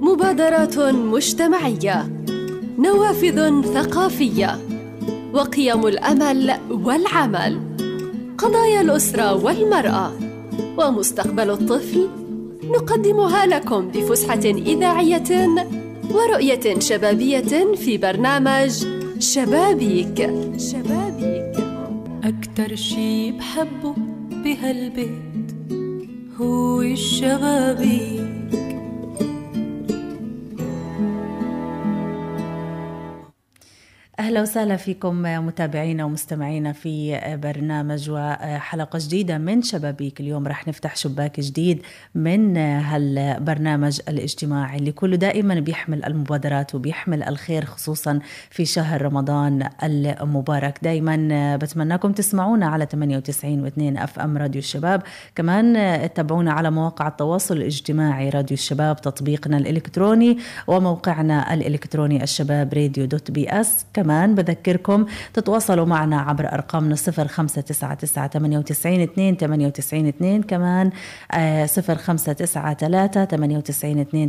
مبادرات مجتمعية نوافذ ثقافية وقيم الأمل والعمل قضايا الأسرة والمرأة ومستقبل الطفل نقدمها لكم بفسحة إذاعية ورؤية شبابية في برنامج شبابيك. شبابيك. أكتر شي بحبه بهالبيت هو الشبابيك. أهلا وسهلا فيكم متابعينا ومستمعينا في برنامج وحلقة جديدة من شبابيك. اليوم رح نفتح شباك جديد من هالبرنامج الاجتماعي اللي كله دائما بيحمل المبادرات وبيحمل الخير خصوصا في شهر رمضان المبارك. دائما بتمناكم تسمعونا على 98 و2 أف أم راديو الشباب. كمان تتابعونا على مواقع التواصل الاجتماعي راديو الشباب تطبيقنا الإلكتروني وموقعنا الإلكتروني الشباب راديو dot PS كمان كمان بذكركم تتواصلوا معنا عبر أرقامنا 0599 98 2 2 كمان 0593 98 2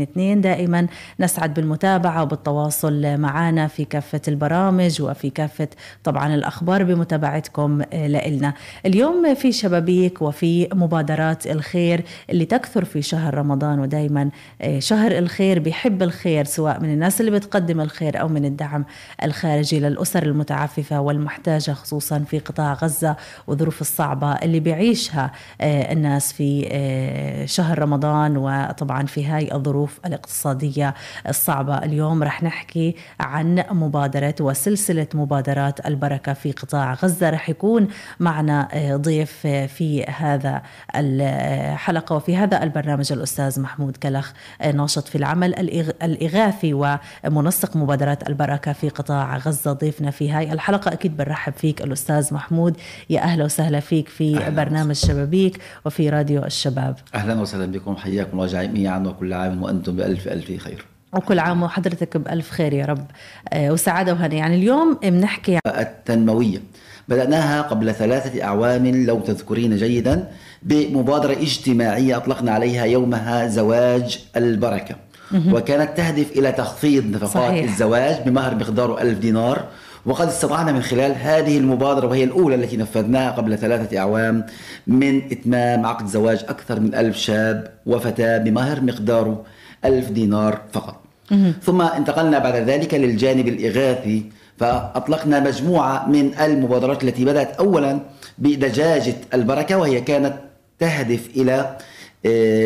2 دائما نسعد بالمتابعة وبالتواصل معنا في كافة البرامج وفي كافة طبعا الأخبار بمتابعتكم آه، لإلنا. اليوم في شبابيك وفي مبادرات الخير اللي تكثر في شهر رمضان ودائما آه، شهر الخير بيحب الخير سواء من الناس اللي بتقدم الخير أو من الدعم الخارجي للأسر المتعففة والمحتاجة خصوصا في قطاع غزة والظروف الصعبة اللي بيعيشها آه، الناس في آه، شهر رمضان وطبعا في هاي الظروف الاقتصادية الصعبة. اليوم رح نحكي عن مبادرة وسلسلة مبادرات البركة في قطاع غزة. رح يكون معنا آه، ضيف في هذا الحلقة وفي هذا البرنامج الأستاذ محمود كلخ ناشط في العمل الإغاثي ومنسق مبادرات البركة في قطاع غزة ضيفنا في هاي الحلقة. أكيد بنرحب فيك الأستاذ محمود. يا أهلا وسهلا فيك في أهلا برنامج وسهلا. شبابيك وفي راديو الشباب. أهلا وسهلا بكم. حياكم الله جميعا وكل عام وأنتم بألف ألف خير. وكل عام وحضرتك بألف خير يا رب. آه، وسعادة وهنا يعني اليوم بنحكي التنموية. بدأناها قبل ثلاثة أعوام لو تذكرين جيدا بمبادرة اجتماعية أطلقنا عليها يومها زواج البركة. وكانت تهدف إلى تخفيض نفقات صحيح. الزواج بمهر مقداره ألف دينار. وقد استطعنا من خلال هذه المبادرة وهي الأولى التي نفذناها قبل ثلاثة أعوام من إتمام عقد زواج أكثر من ألف شاب وفتاة بمهر مقداره ألف دينار فقط. ثم انتقلنا بعد ذلك للجانب الإغاثي فأطلقنا مجموعة من المبادرات التي بدأت أولا بدجاجة البركة وهي كانت تهدف إلى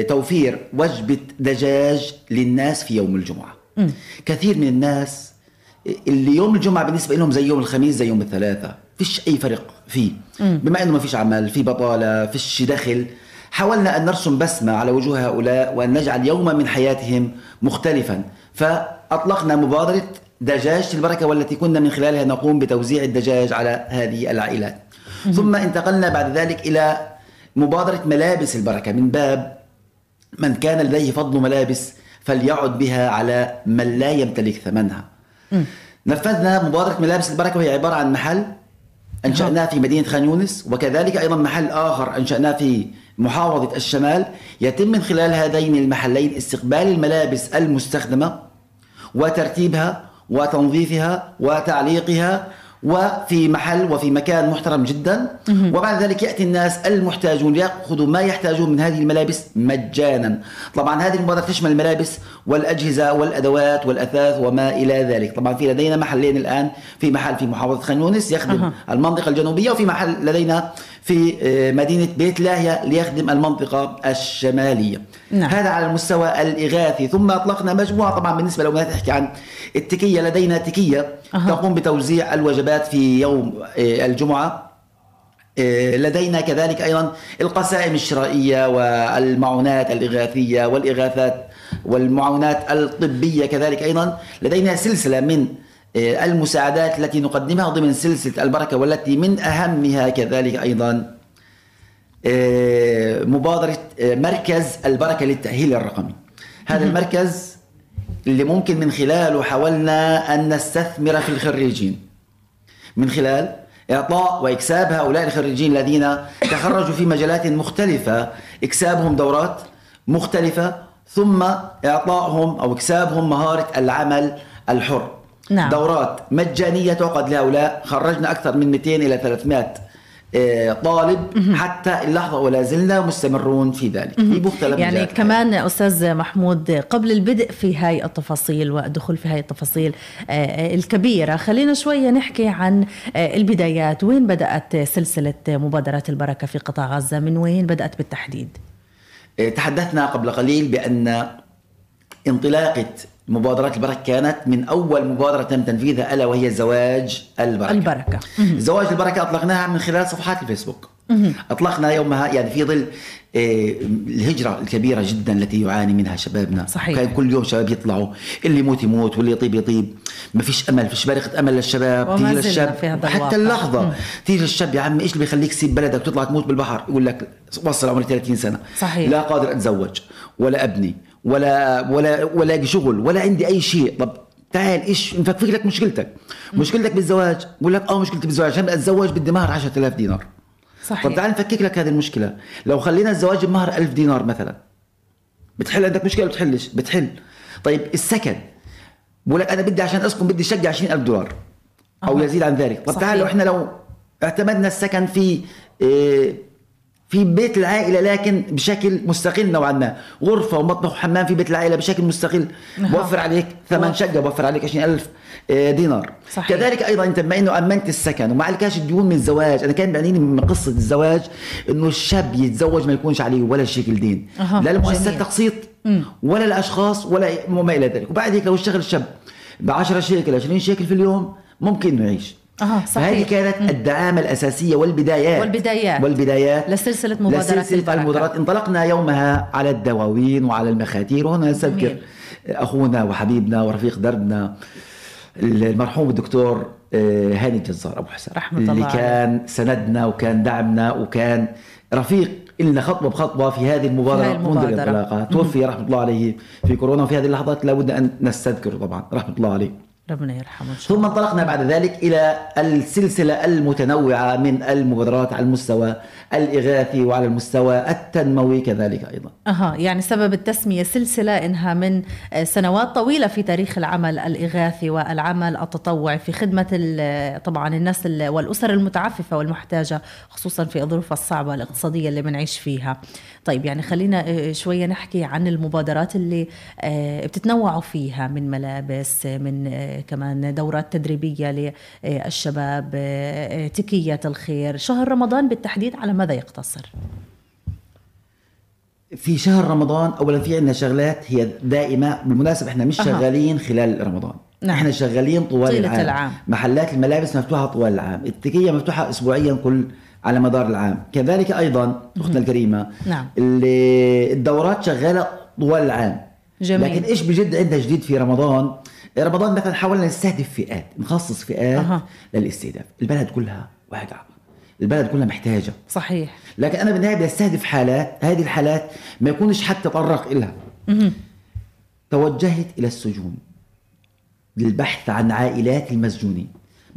توفير وجبة دجاج للناس في يوم الجمعة. م. كثير من الناس اللي يوم الجمعة بالنسبة لهم زي يوم الخميس زي يوم الثلاثاء فيش أي فرق فيه. م. بما أنه ما فيش عمل في بطالة فيش دخل حاولنا أن نرسم بسمة على وجوه هؤلاء وأن نجعل يوما من حياتهم مختلفا. فأطلقنا مبادرة دجاجة البركة والتي كنا من خلالها نقوم بتوزيع الدجاج على هذه العائلات. ثم انتقلنا بعد ذلك إلى مبادرة ملابس البركة من باب من كان لديه فضل ملابس فليعد بها على من لا يمتلك ثمنها م. نفذنا مبادرة ملابس البركة وهي عبارة عن محل أنشأناه في مدينة خان يونس وكذلك أيضا محل آخر أنشأناه في محافظة الشمال يتم من خلال هذين المحلين استقبال الملابس المستخدمة وترتيبها وتنظيفها وتعليقها وفي محل وفي مكان محترم جدا. وبعد ذلك يأتي الناس المحتاجون ليأخذوا ما يحتاجون من هذه الملابس مجانا. طبعا هذه المبادرة تشمل الملابس والأجهزة والأدوات والأثاث وما إلى ذلك. طبعا في لدينا محلين الآن في محل في محافظة خان يونس يخدم أه. المنطقة الجنوبية وفي محل لدينا في آه، مدينة بيت لاهيا ليخدم المنطقة الشمالية نعم. هذا على المستوى الإغاثي ثم أطلقنا مجموعة طبعا بالنسبة لو تحكي عن التكية لدينا تكية أه. تقوم بتوزيع الوجبات في يوم آه، الجمعة آه، لدينا كذلك أيضا القسائم الشرائية والمعونات الإغاثية والإغاثات والمعونات الطبية كذلك أيضا لدينا سلسلة من المساعدات التي نقدمها ضمن سلسلة البركة والتي من أهمها كذلك أيضا آه، مبادرة آه، مركز البركة للتأهيل الرقمي. هذا المركز اللي ممكن من خلاله حاولنا أن نستثمر في الخريجين. من خلال إعطاء وإكساب هؤلاء الخريجين الذين تخرجوا في مجالات مختلفة إكسابهم دورات مختلفة ثم اعطائهم أو إكسابهم مهارة العمل الحر. نعم. دورات مجانية تعقد لهؤلاء. خرجنا أكثر من 200 إلى 300 آه، طالب حتى اللحظة ولا زلنا مستمرون في ذلك. في مختلف يعني كمان أستاذ محمود قبل البدء في هاي التفاصيل والدخول في هاي التفاصيل آه، الكبيرة خلينا شوية نحكي عن آه، البدايات. وين بدأت سلسلة مبادرة البركة في قطاع غزة؟ من وين بدأت بالتحديد؟ آه، تحدثنا قبل قليل بأن انطلاقة مبادرات البركة كانت من أول مبادرة تم تنفيذها ألا وهي زواج البركة. البركة. زواج البركة أطلقناها من خلال صفحات الفيسبوك. أطلقنا يومها يعني في ظل آه، الهجرة الكبيرة جدا التي يعاني منها شبابنا. صحيح. كان كل يوم شباب يطلعوا اللي يموت يموت واللي يطيب يطيب. ما فيش أمل فيش بارقة أمل للشباب. تيجي للشاب في هذا الواقع. حتى اللحظة. تيجي للشاب يا عم إيش اللي بيخليك تسيب بلدك وتطلع تموت بالبحر؟ يقول لك وصل عمري 30 سنة. صحيح. لا قادر أتزوج ولا أبني. ولا ولا ولا شغل ولا عندي أي شيء. طب تعال إيش نفكفك لك مشكلتك. مشكلتك بالزواج. بقول لك آه مشكلتي بالزواج. عشان اتزوج بدي مهر 10000 دينار. صحيح. طب تعال نفكك لك هذه المشكلة. لو خلينا الزواج بمهر 1000 دينار مثلا بتحل عندك مشكلة ولا بتحلش؟ بتحل. طيب السكن. بقول لك أنا بدي عشان أسكن بدي شقة 20000 دولار. أو أها. يزيد عن ذلك. طب صحيح. تعال لو إحنا لو اعتمدنا السكن في إيه، في بيت العائلة لكن بشكل مستقل نوعا ما. غرفة ومطبخ وحمام في بيت العائلة بشكل مستقل. نعم. بوفر عليك ثمن شقة بوفر عليك 20000 آه، دينار. صحيح. كذلك أيضا أنت بما أنه أمنت السكن وما عليكش الديون من الزواج أنا كان بيعنيني من قصة الزواج أنه الشاب يتزوج ما يكونش عليه ولا شيكل دين لا لمؤسسات جميل. تقسيط ولا الأشخاص ولا وما إلى ذلك. وبعد هيك لو اشتغل الشاب ب 10 شيكل 20 شيكل في اليوم ممكن إنه يعيش. أها، صحيح. فهذه كانت الدعامة الأساسية والبدايات والبدايات. والبدايات لسلسلة مبادرات لسلسلة البركة. المبادرات انطلقنا يومها على الدواوين وعلى المخاتير وهنا نستذكر. أخونا وحبيبنا ورفيق دربنا المرحوم الدكتور آه، هاني الجزار أبو حسن رحمة اللي الله. كان سندنا وكان دعمنا وكان رفيق إلنا خطوة بخطوة في هذه المبادرة, هذه منذ المبادرة. الانطلاقة توفي رحمة الله عليه في كورونا وفي هذه اللحظات لابد أن نستذكره طبعا رحمة الله عليه ربنا يرحمه إن شاء ثم انطلقنا بعد ذلك إلى السلسلة المتنوعة من المبادرات على المستوى الإغاثي وعلى المستوى التنموي كذلك أيضا. أها يعني سبب التسمية سلسلة إنها من آه، سنوات طويلة في تاريخ العمل الإغاثي والعمل التطوعي في خدمة ال- طبعا الناس ال- والأسر المتعففة والمحتاجة خصوصا في الظروف الصعبة الاقتصادية اللي بنعيش فيها طيب يعني خلينا آه، شوية نحكي عن المبادرات اللي آه، بتتنوعوا فيها من ملابس آه، من آه، كمان دورات تدريبية للشباب آه، آه، تكية الخير شهر رمضان بالتحديد على ماذا يقتصر؟ في شهر رمضان اولا في عندنا شغلات هي دائمة بالمناسبة إحنا مش أها. شغالين خلال رمضان. نعم. إحنا شغالين طوال طيلة العام. العام. محلات الملابس مفتوحة طوال العام، التكية مفتوحة اسبوعيا كل على مدار العام، كذلك أيضا اختنا الكريمة نعم. ال- الدورات شغالة طوال العام. جميل. لكن إيش بجد عندنا جديد في رمضان؟ رمضان مثلا حاولنا نستهدف فئات، نخصص فئات أها. للاستهداف، البلد كلها واقعة. البلد كلها محتاجة. صحيح لكن أنا بالنهايه بدي استهدف حالات هذه الحالات ما يكونش حد تطرق لها توجهت إلى السجون للبحث عن عائلات المسجونين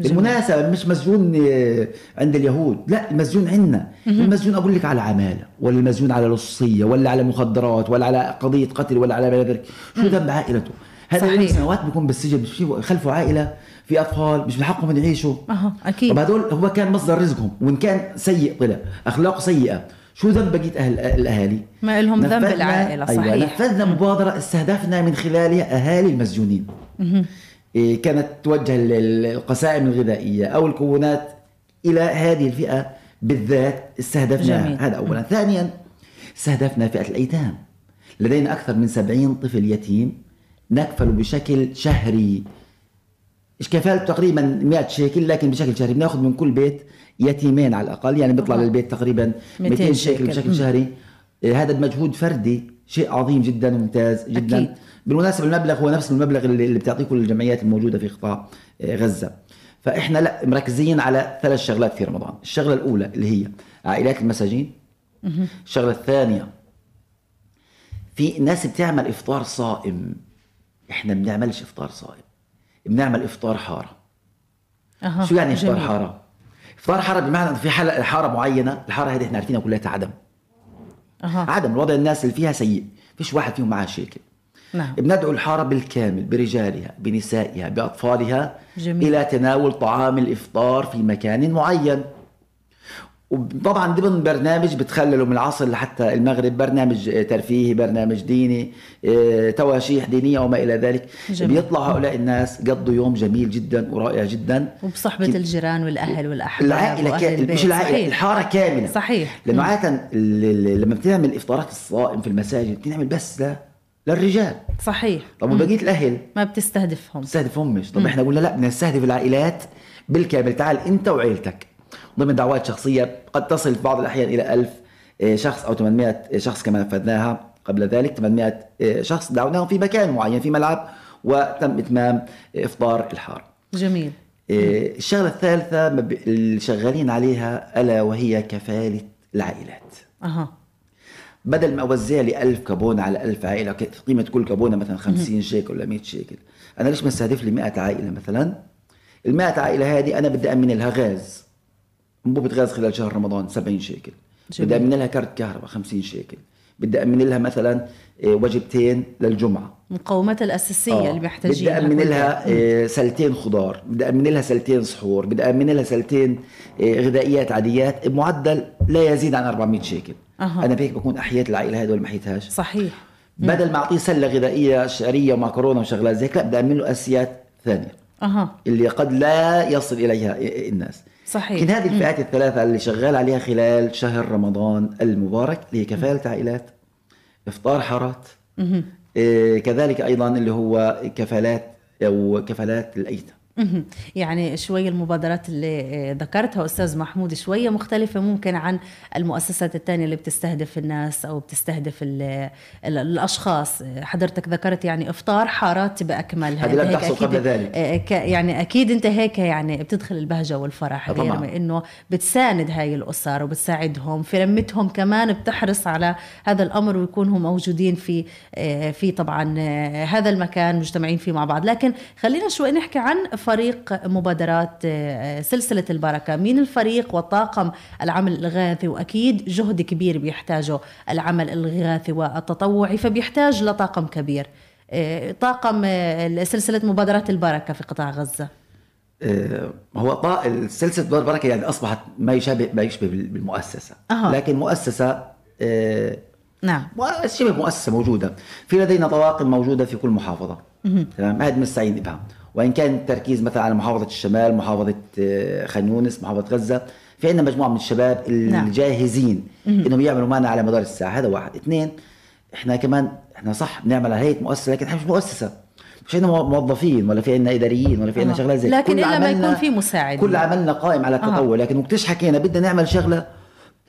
بالمناسبة مش مسجون آه، عند اليهود. لا المسجون عندنا. المسجون أقول لك على عمالة ولا المسجون على لصية ولا على مخدرات ولا على قضية قتل ولا على ما ذلك شو ذنب عائلته؟ هذا سنوات بيكون بالسجن خلفه عائلة في أطفال مش بحقهم يعيشوا. أها أكيد. طب هدول هو كان مصدر رزقهم وإن كان سيء طلع. أخلاقه سيئة. شو ذنب بقية أهل الأهالي؟ ما لهم ذنب العائلة، أيوة صحيح. نفذنا مبادرة استهدفنا من خلالها أهالي المسجونين. كانت توجه ال- ال- القسائم الغذائية أو الكونات إلى هذه الفئة بالذات استهدفناها جميل. هذا اولا ثانيا استهدفنا فئة الأيتام لدينا أكثر من 70 طفل يتيم نكفل بشكل شهري كفالته تقريبا 100 شيكل لكن بشكل شهري بناخذ من كل بيت يتيمين على الأقل يعني بيطلع. للبيت تقريبا 200 200 شيكل. بشكل. شهري إيه، هذا بمجهود فردي شيء عظيم جدا وممتاز جدا أكيد. بالمناسبة المبلغ هو نفس المبلغ اللي, اللي بتعطيه كل الجمعيات الموجودة في قطاع إيه، غزة فإحنا لا مركزين على ثلاث شغلات في رمضان الشغلة الأولى اللي هي عائلات المساجين الشغلة الثانية في ناس بتعمل إفطار صائم إحنا ما بنعملش إفطار صائم بنعمل إفطار حارة أها. شو يعني إفطار. حارة؟ إفطار حارة بمعنى انه في حالة حارة معينة، الحارة هذه إحنا عارفينها كلها عدم. أها. عدم الوضع الناس اللي فيها سيء، فيش واحد فيهم معاه شيكل نعم بندعو الحارة بالكامل برجالها بنسائها بأطفالها جميل. إلى تناول طعام الإفطار في مكان معين وطبعا ضمن برنامج بتخللوا من العصر لحتى المغرب برنامج ترفيهي برنامج ديني آه، تواشيح دينية وما إلى ذلك جميل. بيطلع هؤلاء الناس قضوا يوم جميل جدا ورائع جدا وبصحبة كيف- الجيران والأهل والأحباب العائلة. البيت. مش العائلة صحيح. الحارة كاملة صحيح لأنه. عادة لما بتعمل إفطارات الصائم في المساجد بتعمل بس ل... للرجال. صحيح. طب مم. وبقية الأهل؟ ما بتستهدفهم. نستهدفهم مش؟ طب إحنا قلنا لا بدنا نستهدف العائلات بالكامل. تعال أنت وعيلتك. ضمن دعوات شخصية قد تصل في بعض الأحيان إلى 1000 آه، شخص أو 800 شخص كما نفذناها قبل ذلك 800 آه، شخص دعوناهم في مكان معين في ملعب وتم إتمام إفطار الحار. جميل. الشغلة الثالثة اللي شغالين عليها ألا وهي كفالة العائلات. أها. بدل ما أوزع لي 1000 كابونه على 1000 عائلة قيمة كل كابونة مثلا 50 شيكل ولا 100 شيكل أنا ليش مستهدف لي 100 عائلة مثلا؟ ال 100 عائلة هذه أنا بدي أمن لها غاز. انبوبه غاز خلال شهر رمضان 70 شيكل جميل. بدي أمن لها كارت كهرباء 50 شيكل بدي أمن لها مثلا آه، وجبتين للجمعة. المقومات الأساسية آه. اللي محتاجين بدي أمن لها آه، سلتين خضار. بدي أمن لها سلتين سحور بدي أمن لها سلتين آه، غذائيات عاديات بمعدل لا يزيد عن 400 شيكل أها. أنا بهيك بكون أحييت العائلة هذه ولا ما احييتهاش صحيح. بدل ما أعطيه سلة غذائية شعرية ومعكرونه وشغلات زي هيك لا بدي اعمل له أساسيات ثانية. أها. اللي قد لا يصل إليها الناس. صحيح. لكن هذه الفئات الثلاثة اللي شغال عليها خلال شهر رمضان المبارك اللي هي كفاله عائلات إفطار حارات إيه كذلك أيضا اللي هو كفالات أو كفالات الايتام. يعني شوية المبادرات اللي آه، ذكرتها أستاذ محمود شوية مختلفة ممكن عن المؤسسات الثانية اللي بتستهدف الناس أو بتستهدف ال ال الأشخاص. آه، حضرتك ذكرت يعني إفطار حارات بأكملها هذه لم هيك تحصل قبل ذلك. آه، يعني أكيد أنت هيك يعني بتدخل البهجة والفرح غير طبعاً. إنه بتساند هاي الأسر وبتساعدهم في لمتهم كمان بتحرص على هذا الأمر ويكونوا موجودين في في طبعا هذا المكان مجتمعين فيه مع بعض. لكن خلينا شوي نحكي عن فريق مبادرات آه، سلسلة البركة. مين الفريق وطاقم العمل الإغاثي وأكيد جهد كبير بيحتاجه العمل الإغاثي والتطوعي فبيحتاج لطاقم كبير. آه، طاقم آه، سلسلة مبادرات البركة في قطاع غزة. هو. سلسلة دار بركه يعني أصبحت ما يشابه ما يشبه بال- بالمؤسسة. أها. لكن مؤسسة آه، نعم. شبه مؤسسة موجودة. في لدينا طواقم موجودة في كل محافظة. تمام؟ هذا مستعين بها وإن كان التركيز مثلا على محافظة الشمال محافظة آه، خان يونس محافظة غزة في عندنا مجموعة من الشباب نعم. الجاهزين إنهم يعملوا معنا على مدار الساعة. هذا واحد. اثنين إحنا كمان إحنا صح بنعمل على هيئة مؤسسة لكن إحنا مش مؤسسة. مش عندنا موظفين ولا في عندنا إداريين ولا في عندنا آه. شغلات زي لكن كل إلا ما يكون في مساعدين. كل عملنا قائم على التطوع لكن وقتش حكينا بدنا نعمل شغلة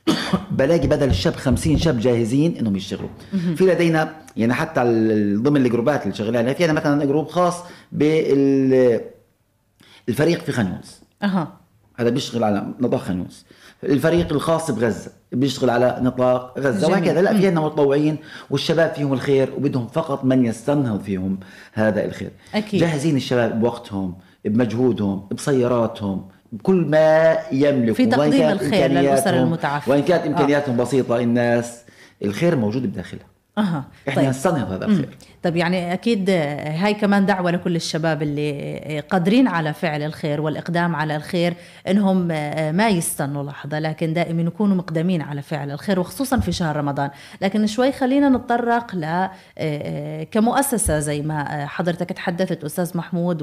بلاقي بدل الشاب 50 شاب جاهزين إنهم يشتغلوا. في لدينا يعني حتى ضمن الجروبات اللي شغالين في عندنا مثلا جروب خاص بال الفريق في خان يونس أها. هذا بيشتغل على نطاق خان يونس الفريق الخاص بغزة بيشتغل على نطاق غزة. وهكذا. لا في عندنا متطوعين والشباب فيهم الخير وبدهم فقط من يستنهض فيهم هذا الخير. أكيد. جاهزين الشباب بوقتهم بمجهودهم بسياراتهم بكل ما يملكوا في وإن تقديم كانت الخير للأسر إمكانياتهم- المتعففة. وإن كانت آه. امكانياتهم بسيطه الناس الخير موجود بداخلها أها إحنا نستنهض هذا الخير. طيب يعني أكيد هاي كمان دعوة لكل الشباب اللي قادرين على فعل الخير والإقدام على الخير إنهم ما يستنوا لحظة لكن دائما يكونوا مقدمين على فعل الخير وخصوصا في شهر رمضان. لكن شوي خلينا نتطرق ل كمؤسسة زي ما حضرتك تحدثت أستاذ محمود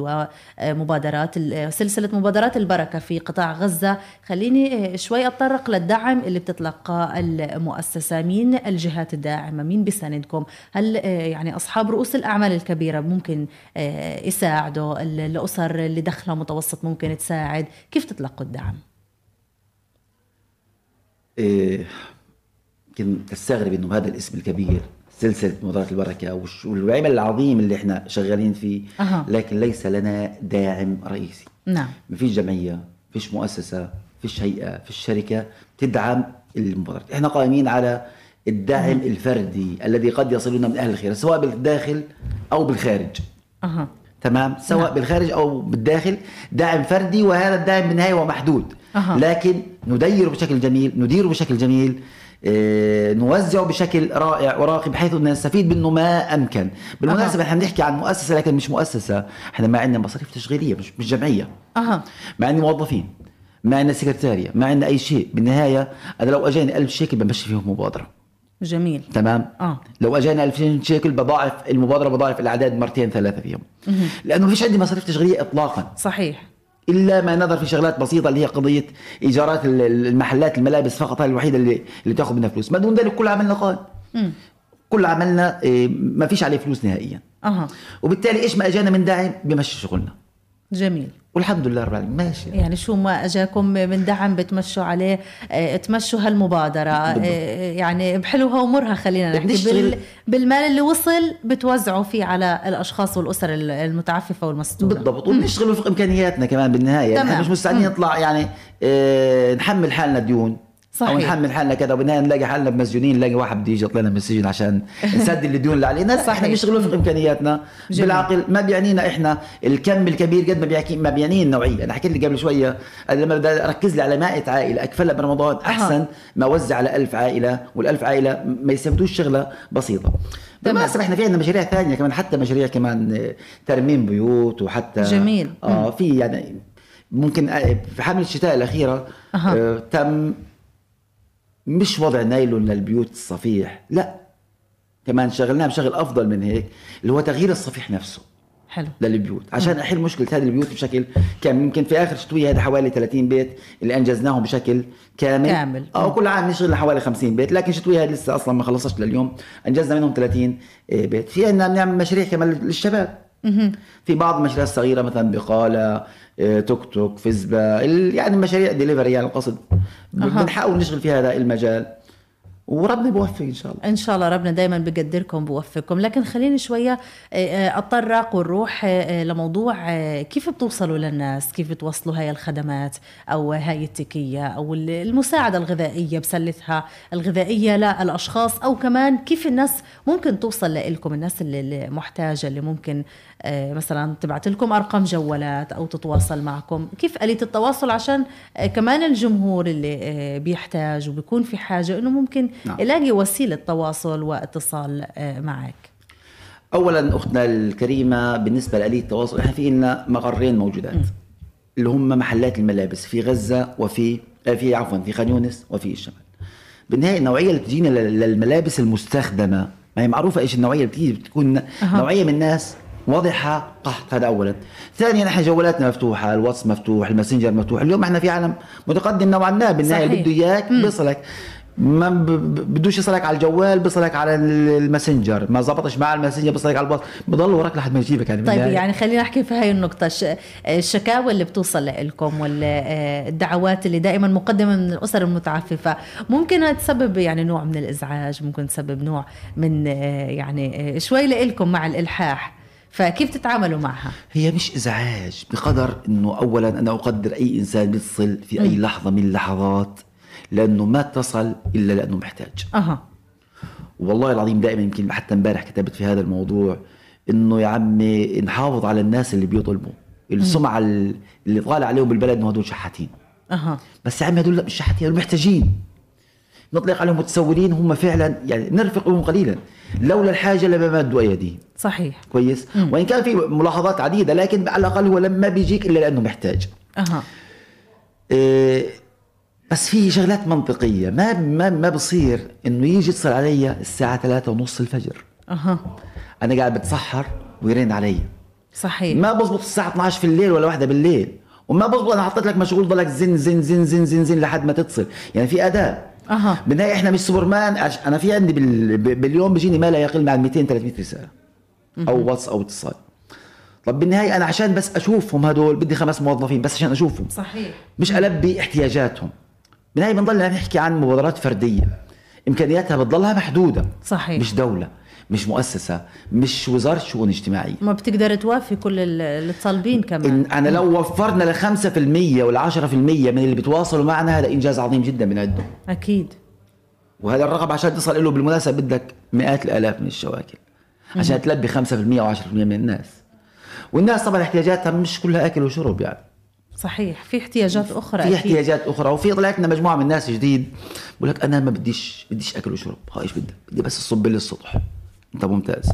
ومبادرات سلسلة مبادرات البركة في قطاع غزة. خليني شوي أتطرق للدعم اللي بتتلقاه المؤسسة. مين الجهات الداعمة؟ مين بيساندكم هل يعني أصحاب رؤوس الأعمال الكبيرة ممكن يساعدوا؟ الأسر اللي دخلها متوسط ممكن تساعد؟ كيف تتلقوا الدعم؟ إيه يمكن تستغرب إنه هذا الاسم الكبير سلسلة مبادرات البركة والعمل العظيم اللي إحنا شغالين فيه. أه. لكن ليس لنا داعم رئيسي. نعم. ما فيش جمعية فيش مؤسسة فيش هيئة فيش شركة تدعم المبادرات إحنا قائمين على الدعم أه. الفردي الذي قد يصلنا من أهل الخير سواء بالداخل أو بالخارج. أه. تمام؟ سواء نعم. بالخارج أو بالداخل دعم فردي وهذا الدعم بالنهايه هو محدود. أه. لكن نديره بشكل جميل نديره بشكل جميل آه، نوزعه بشكل رائع وراقي بحيث ان نستفيد منه ما أمكن. بالمناسبة إحنا بنحكي عن مؤسسة لكن مش مؤسسة. إحنا ما عندنا مصاريف تشغيلية مش مش جمعية. أها. ما عندنا موظفين. ما عندنا سكرتارية. ما عندنا أي شيء. بالنهاية أنا لو أجاني ألف شيكل بمشي فيهم مبادرة. جميل. تمام؟ آه. لو اجاني 2000 شيكل بضاعف المبادرة بضاعف الأعداد مرتين ثلاثة فيهم. لأنه ما فيش عندي مصاريف تشغيلية اطلاقا. صحيح. إلا ما نظر في شغلات بسيطة اللي هي قضية إيجارات ال- ال- المحلات الملابس فقط هي الوحيدة اللي اللي تأخذ منها فلوس. ما دون ذلك كل عملنا قائم. كل عملنا إيه، ما فيش عليه فلوس نهائيا. أها. وبالتالي إيش ما أجانا من داعم؟ بمشي شغلنا. جميل. والحمد لله رب العالمين. ماشي. يعني شو ما أجاكم من دعم بتمشوا عليه آه، تمشوا هالمبادرة. آه، يعني بحلوها ومرها خلينا نحكي. بال... بالمال اللي وصل بتوزعوا فيه على الأشخاص والأسر المتعففة والمسدوده بالضبط. وبنشتغل وفق إمكانياتنا كمان بالنهاية. تمام. إحنا مش مستعدين نطلع يعني آه نحمل حالنا ديون صحيح. أو نحمل حالنا كذا وبالنهايه نلاقي حالنا مسجونين نلاقي واحد بده يجي يطلعنا من السجن عشان نسدد الديون اللي علينا صحيح. إحنا بنشتغل وفق إمكانياتنا جميل. بالعقل ما بيعنينا إحنا الكم الكبير قد ما بيحكي ما بيعنينا النوعيه أنا حكيت لك قبل شوية لما بدي أركز لي على 100 عائلة أكفلها برمضان أحسن ما أوزع على 1000 عائلة وال1000 عائلة ما يستفيدوش شغلة بسيطة بالمناسبة إحنا في عندنا مشاريع ثانية كمان حتى مشاريع كمان آه، ترميم بيوت وحتى جميل. آه في يعني ممكن آه، في حملة الشتاء الأخيرة. آه تم مش وضع نايلون للبيوت الصفيح لا. كمان شغلناها بشغل أفضل من هيك اللي هو تغيير الصفيح نفسه حلو. للبيوت. عشان أحل مشكلة هذه البيوت بشكل كامل يمكن في آخر شتويه هذا حوالي 30 بيت اللي أنجزناهم بشكل كامل. كامل. آه كل عام نشغل حوالي 50 بيت لكن شتويه هذه لسه أصلا ما خلصتش لليوم. أنجزنا منهم 30 بيت. في عندنا بنعمل مشاريع كمان للشباب. في بعض المشاريع الصغيره مثلا بقالة آه، توك توك ال- يعني مشاريع ديليفري يعني القصد. بنحاول نشغل في هذا المجال. وربنا بيوفق إن شاء الله. إن شاء الله ربنا دائما بقدركم بوفقكم لكن خليني شوية اتطرق ونروح آه، آه، لموضوع آه، كيف بتوصلوا للناس؟ كيف بتوصلوا هاي الخدمات أو هاي التكية أو ال- المساعدة الغذائية بسلتها الغذائية للأشخاص أو كمان كيف الناس ممكن توصل لكم الناس اللي المحتاجه اللي ممكن مثلا تبعت لكم أرقام جوالات أو تتواصل معكم. كيف اليه التواصل؟ عشان آه، كمان الجمهور اللي آه، بيحتاج وبيكون في حاجة إنه ممكن نعم. يلاقي وسيلة تواصل واتصال آه، معك. اولا أختنا الكريمة بالنسبة لآلية التواصل إحنا في لنا مقرين موجودات. اللي هم محلات الملابس في غزة وفي آه، في عفوا في خان يونس وفي الشمال. بالنهاية النوعية اللي بتجينا لل- للملابس المستخدمة ما هي معروفة إيش النوعية؟ اللي بتيجي بتكون أها. نوعية من الناس واضحة. قحط هذا اولا. ثانيا إحنا جوالاتنا مفتوحة الواتس مفتوح الماسنجر مفتوح. اليوم إحنا في عالم متقدم نوعا ما بالنهاية. بده إياك بيصلك ما بدوش يصلك على الجوال بيصلك على الماسنجر. ما زبطش مع الماسنجر بيصلك على الواتس بضل وراك لحد ما يجيبك يعني طيب. يعني خلينا نحكي في هاي النقطة. الش- الشكاوى اللي بتوصل لكم والدعوات اللي دائما مقدمة من الأسر المتعففة ممكن تسبب يعني نوع من الإزعاج ممكن تسبب نوع من آه، يعني آه، شوي لإلكم مع الإلحاح. فكيف تتعاملوا معها؟ هي مش إزعاج بقدر إنه اولا أنا أقدر أي إنسان بيتصل في أي لحظة من اللحظات لأنه ما اتصل إلا لأنه محتاج. أها. والله العظيم دائما يمكن حتى امبارح كتبت في هذا الموضوع إنه يا عمي نحافظ على الناس اللي بيطلبوا السمعه اللي طالع عليهم بالبلد إنه هدول شحاتين. أها. بس يا عمي هدول لا مش شحاتين هدول محتاجين. نطلق عليهم متسولين هم فعلا يعني نرفق بهم قليلا. لولا الحاجة لما مدوا ايديهم صحيح. كويس؟ وإن كان في ملاحظات عديدة لكن على الأقل هو لما بيجيك إلا لأنه محتاج. أها. إيه بس في شغلات منطقية. ما ما ما بصير إنه يجي يتصل علي الساعة ثلاثة ونص الفجر. أها. أنا قاعد بتسحر ويرن علي. صحيح. ما بزبط الساعة 12 في الليل ولا واحدة بالليل. وما بزبط أنا حطيت لك مشغول ضلك زن زن زن زن زن زن لحد ما تتصل. يعني في اداء أها. بالنهايه إحنا مش سوبرمان. أنا في عندي بال... باليوم بيجيني ما لا يقل عن 200 300 رسالة. أو واتس أو اتصال. طب بالنهاية أنا عشان بس أشوفهم هدول بدي خمس موظفين بس عشان أشوفهم. صحيح. مش ألبي احتياجاتهم. بالنهاية بنضل نحكي عن مبادرات فردية. إمكانياتها بتضلها محدودة. صحيح. مش دولة. مش مؤسسة مش وزارة شؤون اجتماعيه ما بتقدر توافي كل ال- اللي طالبين كمان أنا لو وفرنا ل 5% ولا 10% من اللي بيتواصلوا معنا هذا إنجاز عظيم جدا بنعده أكيد. وهذا الرقم عشان تصل له بالمناسبة بدك مئات الآلاف من الشواكل. عشان تلبي 5% أو 10% من الناس. والناس طبعا احتياجاتها مش كلها أكل وشرب يعني. صحيح. في احتياجات أخرى في. احتياجات أخرى. وفي طلعت لنا مجموعة من الناس جديد. بقول لك أنا ما بديش بديش أكل وشرب. ها إيش بدك بدي بس تصب لي السطح انت ممتاز.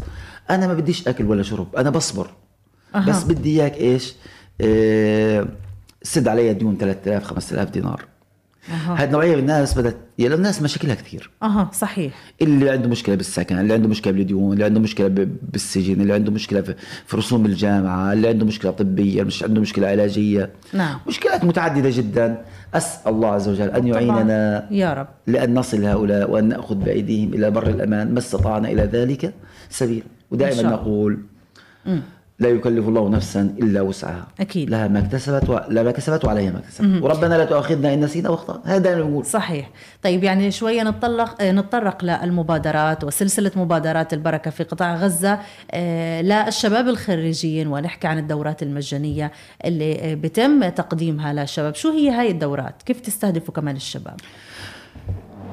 أنا ما بديش اكل ولا شرب أنا بصبر. أها. بس بدي اياك إيش؟ آه سد علي ديون 3000 5000 دينار. أها. هاد نوعية من الناس بدت يعني الناس مشاكلها كثير. أها صحيح. اللي عنده مشكلة بالسكن اللي عنده مشكلة بالديون اللي عنده مشكلة بالسجن اللي عنده مشكلة في في رسوم الجامعة اللي عنده مشكلة طبية مش عنده مشكلة علاجية. نعم. مشكلات متعددة جدا. أسأل الله عز وجل أن يعيننا. يا رب. لأن نصل هؤلاء وأن نأخذ بأيديهم إلى بر الأمان. ما استطعنا إلى ذلك؟ سبيل. ودائما. نقول لا يكلف الله نفسا إلا وسعها. أكيد. لها ما اكتسبت و... لا ما كسبت وعليها ما اكتسبت. وربنا لا تؤاخذنا إن نسينا واخطأنا. هذا دائما نقول صحيح. طيب يعني شوية نتطرق نتطرق للمبادرات وسلسلة مبادرات البركة في قطاع غزة. آه، للشباب الخريجين ونحكي عن الدورات المجانية اللي بتم تقديمها للشباب. شو هي هاي الدورات؟ كيف تستهدفوا كمان الشباب؟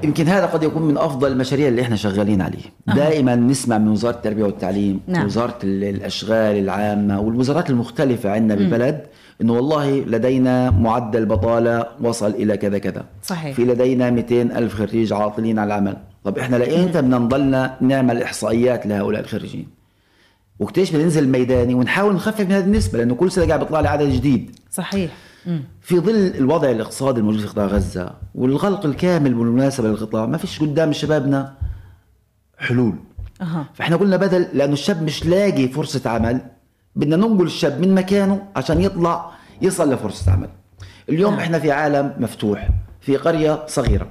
يمكن هذا قد يكون من أفضل المشاريع اللي إحنا شغالين عليه أه. دائما نسمع من وزارة التربية والتعليم نعم. وزارة ال- الأشغال العامة والوزارات المختلفة عندنا بالبلد إنه والله لدينا معدل بطالة وصل إلى كذا كذا صحيح. في لدينا 200 ألف خريج عاطلين عن العمل طب إحنا لايمتى بدنا نضلنا نعمل إحصائيات لهؤلاء الخريجين وقتيش بدنا ننزل ميداني ونحاول نخفف من هذه النسبة لأنه كل سنة قاعد بيطلع لي عدد جديد صحيح. في ظل الوضع الاقتصادي الموجود في قطاع غزة والغلق الكامل بالمناسبة للقطاع ما فيش قدام شبابنا حلول. أها. فإحنا قلنا بدل لأنه الشاب مش لاقي فرصة عمل بدنا ننقل الشاب من مكانه عشان يطلع يصل لفرصة عمل. اليوم إحنا في عالم مفتوح في قرية صغيرة.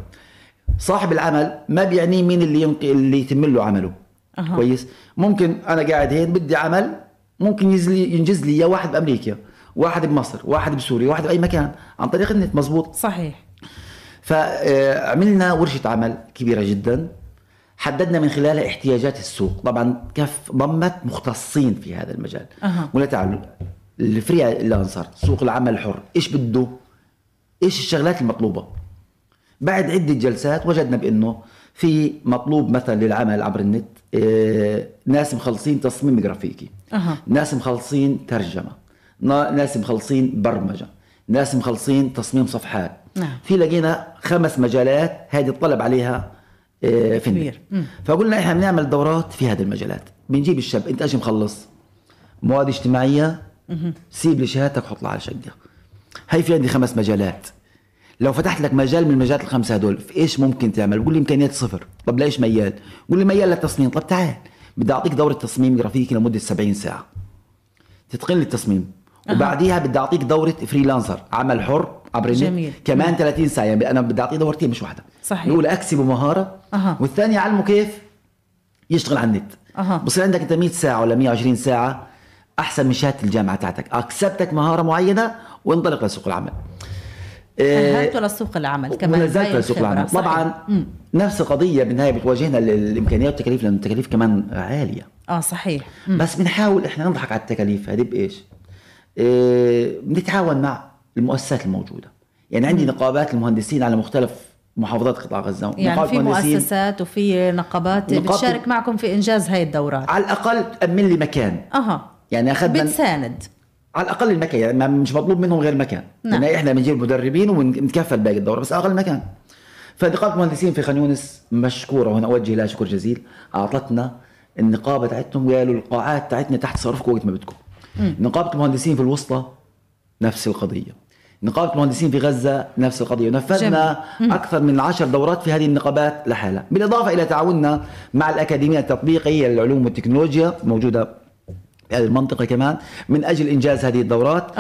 صاحب العمل ما بيعنيه مين اللي ينق... اللي يتم له عمله. أها. كويس؟ ممكن أنا قاعد هين بدي عمل ممكن ينجز لي ينجز لي إياه واحد بأمريكا. واحد بمصر واحد بسوريا واحد بأي مكان عن طريق النت مزبوط صحيح. فعملنا ورشة عمل كبيرة جدا حددنا من خلالها احتياجات السوق. طبعا كف ضمت مختصين في هذا المجال. أها. ولا تعالوا ال freelancer سوق العمل الحر إيش بده؟ إيش الشغلات المطلوبة؟ بعد عدة جلسات وجدنا بأنه في مطلوب مثلا للعمل عبر النت آه، ناس مخلصين تصميم جرافيكي أها. ناس مخلصين ترجمة نا- ناس مخلصين برمجة ناس مخلصين تصميم صفحات. نعم. في لقينا خمس مجالات هذه الطلب عليها آه، في كبير. النت فقلنا إحنا بنعمل دورات في هذه المجالات. بنجيب الشاب أنت إيش مخلص؟ مواد اجتماعية. سيب لي شهادتك حط على شقة. هي في عندي خمس مجالات. لو فتحت لك مجال من المجالات الخمسة هدول في إيش ممكن تعمل؟ بقول لي إمكانيات صفر. طب ليش ميال؟ قول لي ميال للتصميم. طب تعال. بدي أعطيك دورة تصميم جرافيكي لمدة 70 ساعة. تتقن لي التصميم وبعديها بدي أعطيك دورة freelancer عمل حر عبر النت جميل. كمان 30 ساعة يعني أنا بدي أعطيه دورتين مش واحدة صحيح. الاولى اكسبه مهارة أها. والثانيه اعلمه كيف يشتغل على النت أها. بصير عندك أنت 100 ساعة ولا 120 ساعة أحسن من شهاده الجامعة تاعتك أكسبتك مهارة معينة وانطلق لسوق العمل إيه، أهلته لسوق العمل كمان هاي لسوق. العمل صحيح. طبعا مم. نفس القضية بالنهاية بتواجهنا ال- الامكانيات والتكاليف لأن التكاليف كمان عالية آه صحيح بس بنحاول إحنا نضحك على التكاليف هذه بإيش؟ بنتعاون مع المؤسسات الموجودة. يعني عندي نقابات المهندسين على مختلف محافظات قطاع غزة. يعني في مؤسسات وفي نقابات نقابة- بتشارك معكم في إنجاز هاي الدورات؟ على الأقل تأمن لي مكان. أها. يعني اخذنا بتساند. على الأقل المكان يعني ما- مش مطلوب منهم غير مكان. نعم. يعني إحنا بنجيب مدربين ونتكفل باقي الدورة بس أقل مكان. فنقابة المهندسين في خان يونس مشكورة وهنا أوجه لها شكر جزيل. أعطتنا النقابة تاعتهم قالوا القاعات تاعتنا تحت صرفكم وقت ما بدكم. نقابة المهندسين في الوسطى نفس القضية. نقابة المهندسين في غزة نفس القضية. ونفذنا أكثر من عشر دورات في هذه النقابات لحالها. بالإضافة إلى تعاوننا مع الأكاديمية التطبيقية للعلوم والتكنولوجيا موجودة في هذه المنطقة كمان من أجل إنجاز هذه الدورات.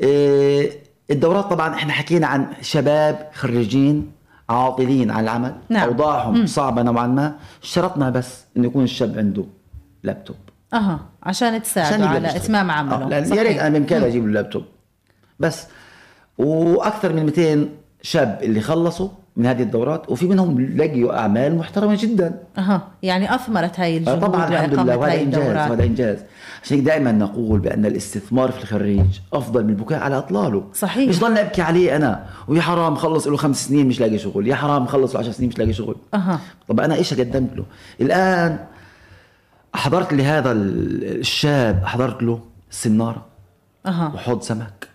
إيه الدورات طبعا إحنا حكينا عن شباب خريجين عاطلين عن العمل. نعم. أوضاعهم صعبة نوعا ما. شرطنا بس إنه يكون الشاب عنده لابتوب. أها عشان تساعده على. إتمام آه، عمله لأن يا. ريت أنا بإمكاني أجيب له لابتوب بس وأكثر من 200 شاب اللي خلصوا من هذه الدورات وفي منهم لقيوا أعمال محترمة جدا. أها يعني أثمرت هاي آه، الجهود طبعا الحمد لله وهذا إنجاز. وهذا إنجاز. عشان هيك دائما نقول بأن الاستثمار في الخريج أفضل من البكاء على أطلاله. صحيح. مش ضلني ابكي عليه أنا ويا حرام خلص له خمس سنين مش لاقي شغل يا حرام خلص له 10 سنين مش لاقي شغل. أها. طب أنا إيش قدمت له؟ الآن احضرت لهذا ال- الشاب احضرت له سنارة. أها. وحوض سمك.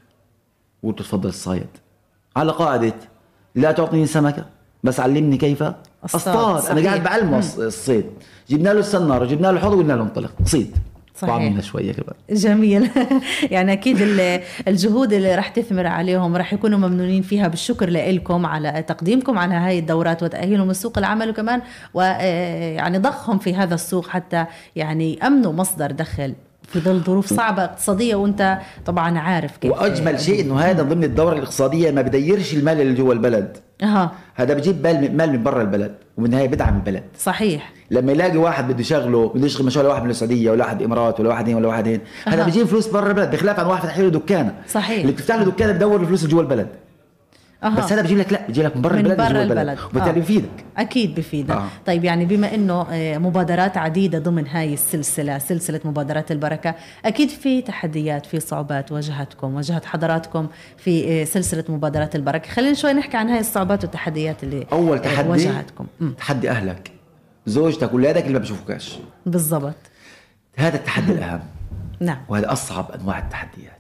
وقلت تفضل الصيد على قاعدة لا تعطيني سمكة بس علمني كيف أصطاد. أصطاد. أنا. قاعد بعلمه الص- الصيد. جبنا له السنارة جبنا له الحوض وقلنا له انطلق. صيد. صحيح. شوية كمان. جميل. يعني أكيد ال- الجهود اللي رح تثمر عليهم رح يكونوا ممنونين فيها. بالشكر لكم على تقديمكم على هاي الدورات وتأهيلهم لسوق العمل وكمان ويعني ضخهم في هذا السوق حتى يعني يامنوا مصدر دخل في ظل ظروف صعبة اقتصادية وانت طبعا عارف كيف. وأجمل شيء إنه هذا ضمن الدورة الاقتصادية ما بديرش المال اللي جوا البلد. أها. هذا بجيب مال مال من برا البلد وبالنهايه بدعم البلد. صحيح. لما يلاقي واحد بده يشغله بده يشغل مشروع واحد من السعودية ولا واحد الامارات ولا واحد هنا ولا واحد هنا هذا. بيجيب فلوس برا البلد بخلاف عن واحد فتح له دكانه. صحيح. اللي بتفتح له دكانه بدور الفلوس اللي جوا البلد. أها. بس هذا بيجيب لك لا بيجيب لك من برا من البلد برا البلد. وبالتالي آه. بيفيدك. أكيد بفيدك آه. طيب يعني بما إنه آه، مبادرات عديدة ضمن هاي السلسلة سلسلة مبادرات البركة أكيد في تحديات في صعوبات واجهتكم واجهت حضراتكم في آه، سلسلة مبادرات البركة. خلينا شوي نحكي عن هاي الصعوبات والتحديات اللي أول آه، تحدي واجهتكم. مم. تحدي أهلك. زوجتك واولادك اللي ما بيشوفوكاش بالضبط. هذا التحدي الأهم. نعم. وهذا أصعب أنواع التحديات.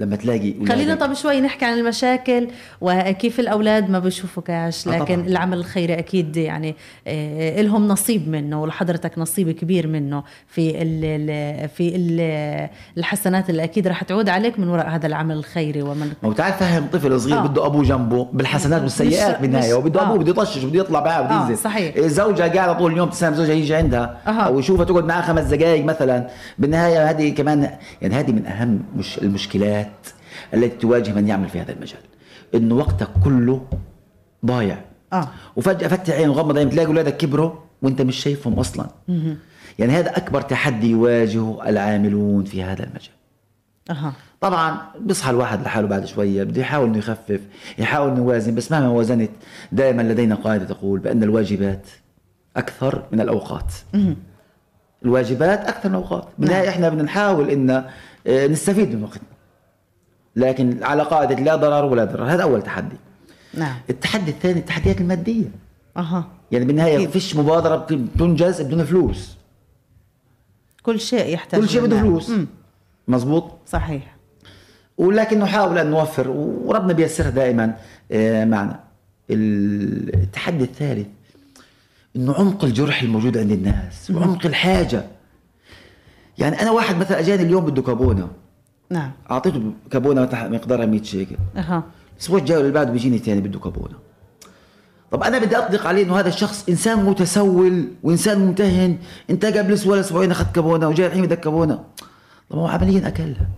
لما تلاقي خلينا طب شوي نحكي عن المشاكل وكيف الأولاد ما بيشوفوا كاش آه لكن طبعاً. العمل الخيري أكيد يعني آه، لهم نصيب منه ولحضرتك نصيب كبير منه في ال ال في ال الحسنات اللي أكيد رح تعود عليك من وراء هذا العمل الخيري ومن ما تعال فهم طفل صغير آه. بده أبوه جنبه بالحسنات والسيئات بالنهاية وبده آه. أبوه بده يطشش بده يطلع معاه بده آه، ينزل صحيح. إيه، زوجها قاعدة طول اليوم تسلم زوجها يجي عندها أها. أو يشوفها تقعد معاه خمس دقائق مثلا بالنهاية هذه كمان يعني هذه من أهم مش المشكلات التي تواجه من يعمل في هذا المجال. إنه وقتك كله ضايع. آه. وفجأة فتح عين وغمض عين تلاقي اولادك كبروا وأنت مش شايفهم أصلا. يعني هذا أكبر تحدي يواجهه العاملون في هذا المجال. أها. طبعا بيصحى الواحد لحاله بعد شوية بده يحاول إنه يخفف يحاول إنه يوازن. بس مهما وازنت دائما لدينا قاعدة تقول بأن الواجبات أكثر من الأوقات. الواجبات أكثر من الأوقات. بالنهاية إحنا بدنا نحاول إن آه، نستفيد من وقتنا. لكن على قاعدة لا ضرر ولا ضرر. هذا أول تحدي. نعم. التحدي الثاني التحديات المادية. أها. يعني بالنهاية أكيد. فيش مبادرة بت- بتنجز بدون فلوس. كل شيء يحتاج كل شيء بده. فلوس. مزبوط صحيح. ولكن نحاول أن نوفر وربنا بيسرها دائما آه، معنا. التحدي الثالث إنه عمق الجرح الموجود عند الناس وعمق الحاجة. يعني أنا واحد مثلا أجاني اليوم بده كابونه نعم. أعطيته كابونة مقدارها 100 شيكل. أها. الأسبوع الجاي اللي بعده بيجيني ثاني بده كابونة. طب أنا بدي أطلق عليه إنه هذا الشخص إنسان متسول وإنسان ممتهن أنت قبل أسبوع ولا أسبوعين أخذت كابونة وجاي الحين بدك كابونة. طب هو عمليا اكلها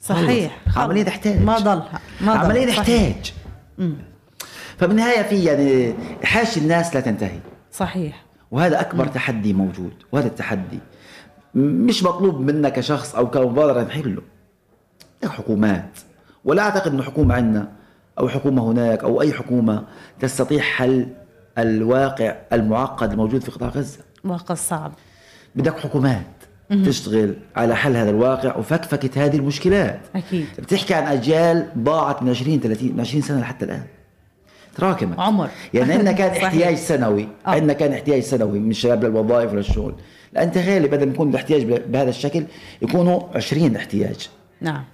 صحيح. عمليا تحتاج ما ضلها ما ضل. عمليا. يحتاج. فبالنهايه في يعني حاجة الناس لا تنتهي. صحيح. وهذا أكبر تحدي موجود. وهذا التحدي. م- مش مطلوب منك كشخص أو كمبادرة نحله حكومات؟ ولا أعتقد إنه حكومة عندنا أو حكومة هناك أو أي حكومة تستطيع حل الواقع المعقد الموجود في قطاع غزة. واقع صعب. بدك حكومات تشتغل على حل هذا الواقع وفكفكه هذه المشكلات. أكيد. بتحكي عن أجيال ضاعت من 20 30 من 20 سنة لحتى الآن. تراكمت. عمر. يعني عندنا كان. احتياج سنوي. آه. عندنا كان احتياج سنوي من الشباب للوظائف وللشغل. أنت غالب بدل ما يكون الاحتياج بهذا الشكل يكونوا 20 احتياج. نعم.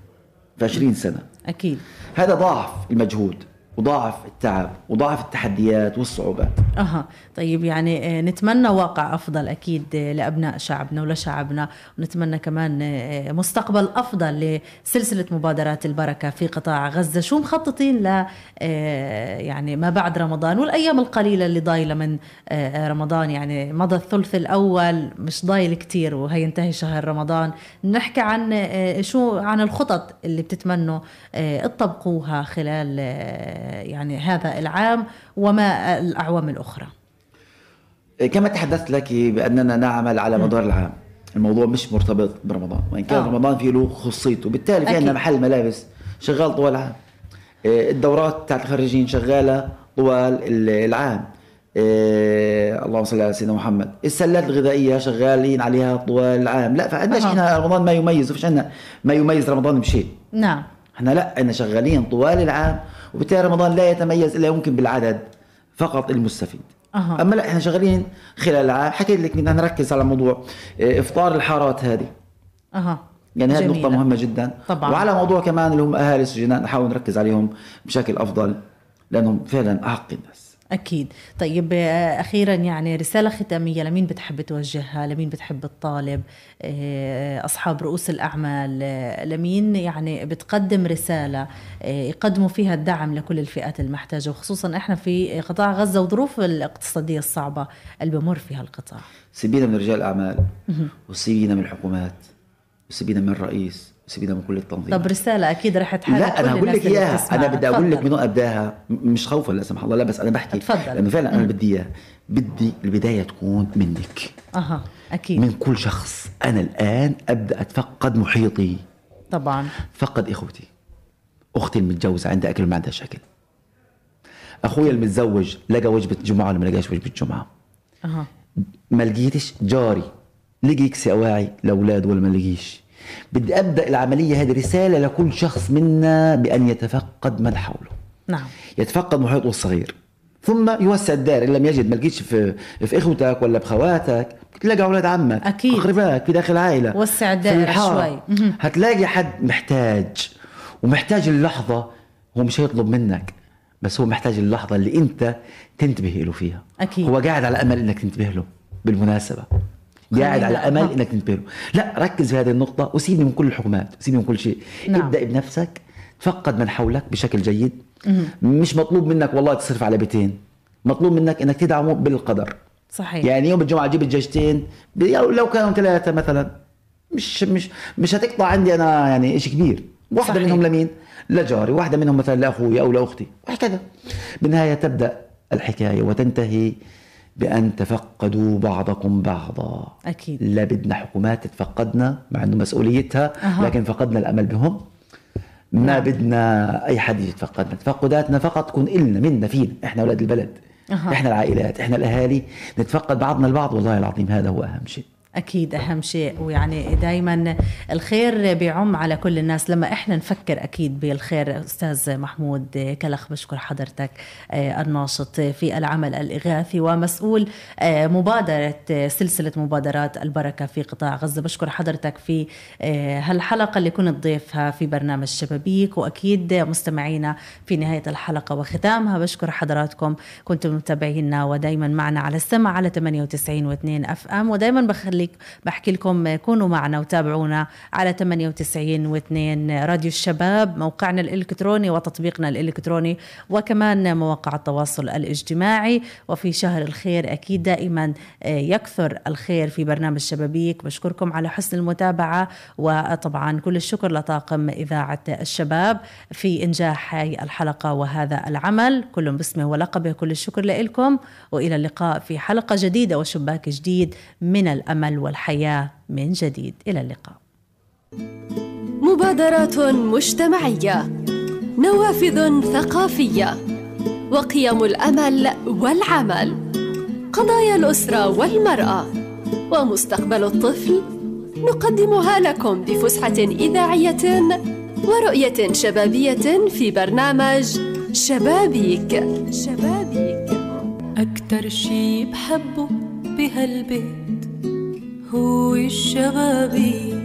في 20 سنة. أكيد. هذا ضاعف المجهود. وضاعف التعب وضاعف التحديات والصعوبات أها. طيب يعني آه، نتمنى واقع أفضل أكيد آه، لأبناء شعبنا ولشعبنا ونتمنى كمان آه، مستقبل أفضل لسلسلة مبادرات البركة في قطاع غزة. شو مخططين ل آه، يعني ما بعد رمضان والأيام القليلة اللي ضايلة من آه، رمضان؟ يعني مضى الثلث الأول مش ضايل كتير وهينتهي شهر رمضان. نحكي عن آه، شو عن الخطط اللي بتتمنوا آه، تطبقوها خلال آه، يعني هذا العام وما الأعوام الأخرى. كما تحدثت لك بأننا نعمل على مدار العام. الموضوع مش مرتبط برمضان وإن كان آه. رمضان فيه له خصيته بالتالي في. عندنا محل ملابس شغال طوال العام. آه، الدورات تاعت الخريجين شغالة طوال ال- العام. آه، اللهم صل على سيدنا محمد. السلات الغذائية شغالين عليها طوال العام. لا فعندناش. إحنا رمضان ما يميز وفيش عندنا ما يميز رمضان بشيء. نعم. إحنا لا إحنا شغالين طوال العام. وبالتالي رمضان لا يتميز إلا يمكن بالعدد فقط المستفيد أها. أما لا إحنا شغالين خلال العام حكيت لك بدنا نركز على موضوع آه، إفطار الحارات هذه أها يعني هذه. نقطة مهمة جدا طبعاً. وعلى موضوع كمان اللي هم أهالي السجناء نحاول نركز عليهم بشكل أفضل لأنهم فعلا أحق الناس أكيد. طيب آه، أخيرا يعني رسالة ختامية. لمين بتحب توجهها؟ لمين بتحب الطالب؟ آه، أصحاب رؤوس الأعمال. آه، لمين يعني بتقدم رسالة؟ يقدموا فيها الدعم لكل الفئات المحتاجة وخصوصا إحنا في قطاع غزة وظروف الاقتصادية الصعبة. اللي بمر فيها القطاع. سيبينا من رجال الأعمال وسيبينا من الحكومات وسيبينا من الرئيس. سيبينا من كل التنظيم. طب رسالة أكيد رح تحارب لا أنا هقول لك إياها. أنا بدي أقول لك من وين أبداها. مش خوفا لا سمح الله. لا بس أنا بحكي. تفضل. لأنه فعلا أنا بدي إياها. بدي البداية تكون منك. أها أكيد. من كل شخص. أنا الآن أبدأ أتفقد محيطي. طبعا. فقد إخوتي. أختي المتجوزة عندها أكل ما عندها شكل. أخويا المتزوج لقى وجبة جمعة ولا ما لقاش وجبة جمعة؟ أها. ما لقيتش جاري. لقي كسي أواعي لأولاده ولا ما لقيش؟ بدي أبدأ العملية هذه رسالة لكل شخص منا بأن يتفقد من حوله. نعم. يتفقد محيطه الصغير. ثم يوسع الدائرة إن لم يجد ما لقيتش في في إخوتك ولا بخواتك تلاقي أولاد عمك أكيد. اقربائك في داخل العائله وسع الدائرة شوي. هتلاقي حد محتاج ومحتاج اللحظة هو مش هيطلب منك بس هو محتاج اللحظة اللي أنت تنتبه له فيها. أكيد. هو قاعد على أمل إنك تنتبه له بالمناسبة. قاعد على امل إنك تنتبه لا ركز في هذه النقطة وسيبني من كل الحكومات سيبني من كل شيء. نعم. ابدأ بنفسك تفقد من حولك بشكل جيد. مش مطلوب منك والله تصرف على بيتين. مطلوب منك إنك تدعمه بالقدر. صحيح. يعني يوم الجمعة جيب الجيشتين لو كانوا ثلاثة مثلا. مش مش مش هتقطع عندي أنا يعني شيء كبير. واحدة صحيح. منهم لمين؟ لجاري. واحدة منهم مثلا لاخوي أو لأختي. وهكذا. بالنهاية تبدأ الحكاية وتنتهي بأن تفقدوا بعضكم بعضا أكيد لا بدنا حكومات تتفقدنا مع أنه مسؤوليتها أه. لكن فقدنا الأمل بهم ما نعم. بدنا أي حد يتفقدنا تفقداتنا فقط تكون إلنا منا فينا إحنا أولاد البلد أه. إحنا العائلات إحنا الأهالي نتفقد بعضنا البعض والله العظيم هذا هو أهم شيء أكيد أهم شيء. ويعني دائما الخير بيعم على كل الناس. لما إحنا نفكر أكيد بالخير أستاذ محمود كلخ بشكر حضرتك آه، الناشط في العمل الإغاثي ومسؤول آه، مبادرة سلسلة مبادرات البركة في قطاع غزة. بشكر حضرتك في آه، هالحلقة اللي كنت ضيفها في برنامج شبابيك. وأكيد مستمعينا في نهاية الحلقة وختامها. بشكر حضراتكم. كنتم متابعينا ودايما معنا على السمع على 98 و2 أف إم. ودايما بخلي لك بحكي لكم كونوا معنا وتابعونا على 98 و2 راديو الشباب موقعنا الإلكتروني وتطبيقنا الإلكتروني وكمان مواقع التواصل الاجتماعي. وفي شهر الخير أكيد دائما آه، يكثر الخير في برنامج شبابيك. بشكركم على حسن المتابعة وطبعا كل الشكر لطاقم إذاعة الشباب في إنجاح هاي الحلقة وهذا العمل. كل باسمه ولقبه كل الشكر لكم وإلى اللقاء في حلقة جديدة وشباك جديد من الأمل. الأمل والحياة من جديد. إلى اللقاء. مبادرات مجتمعية نوافذ ثقافية وقيم الأمل والعمل قضايا الأسرة والمرأة ومستقبل الطفل نقدمها لكم بفسحة إذاعية ورؤية شبابية في برنامج شبابيك. شبابيك. أكتر شي بحبه بهالبيت هو الشبابيك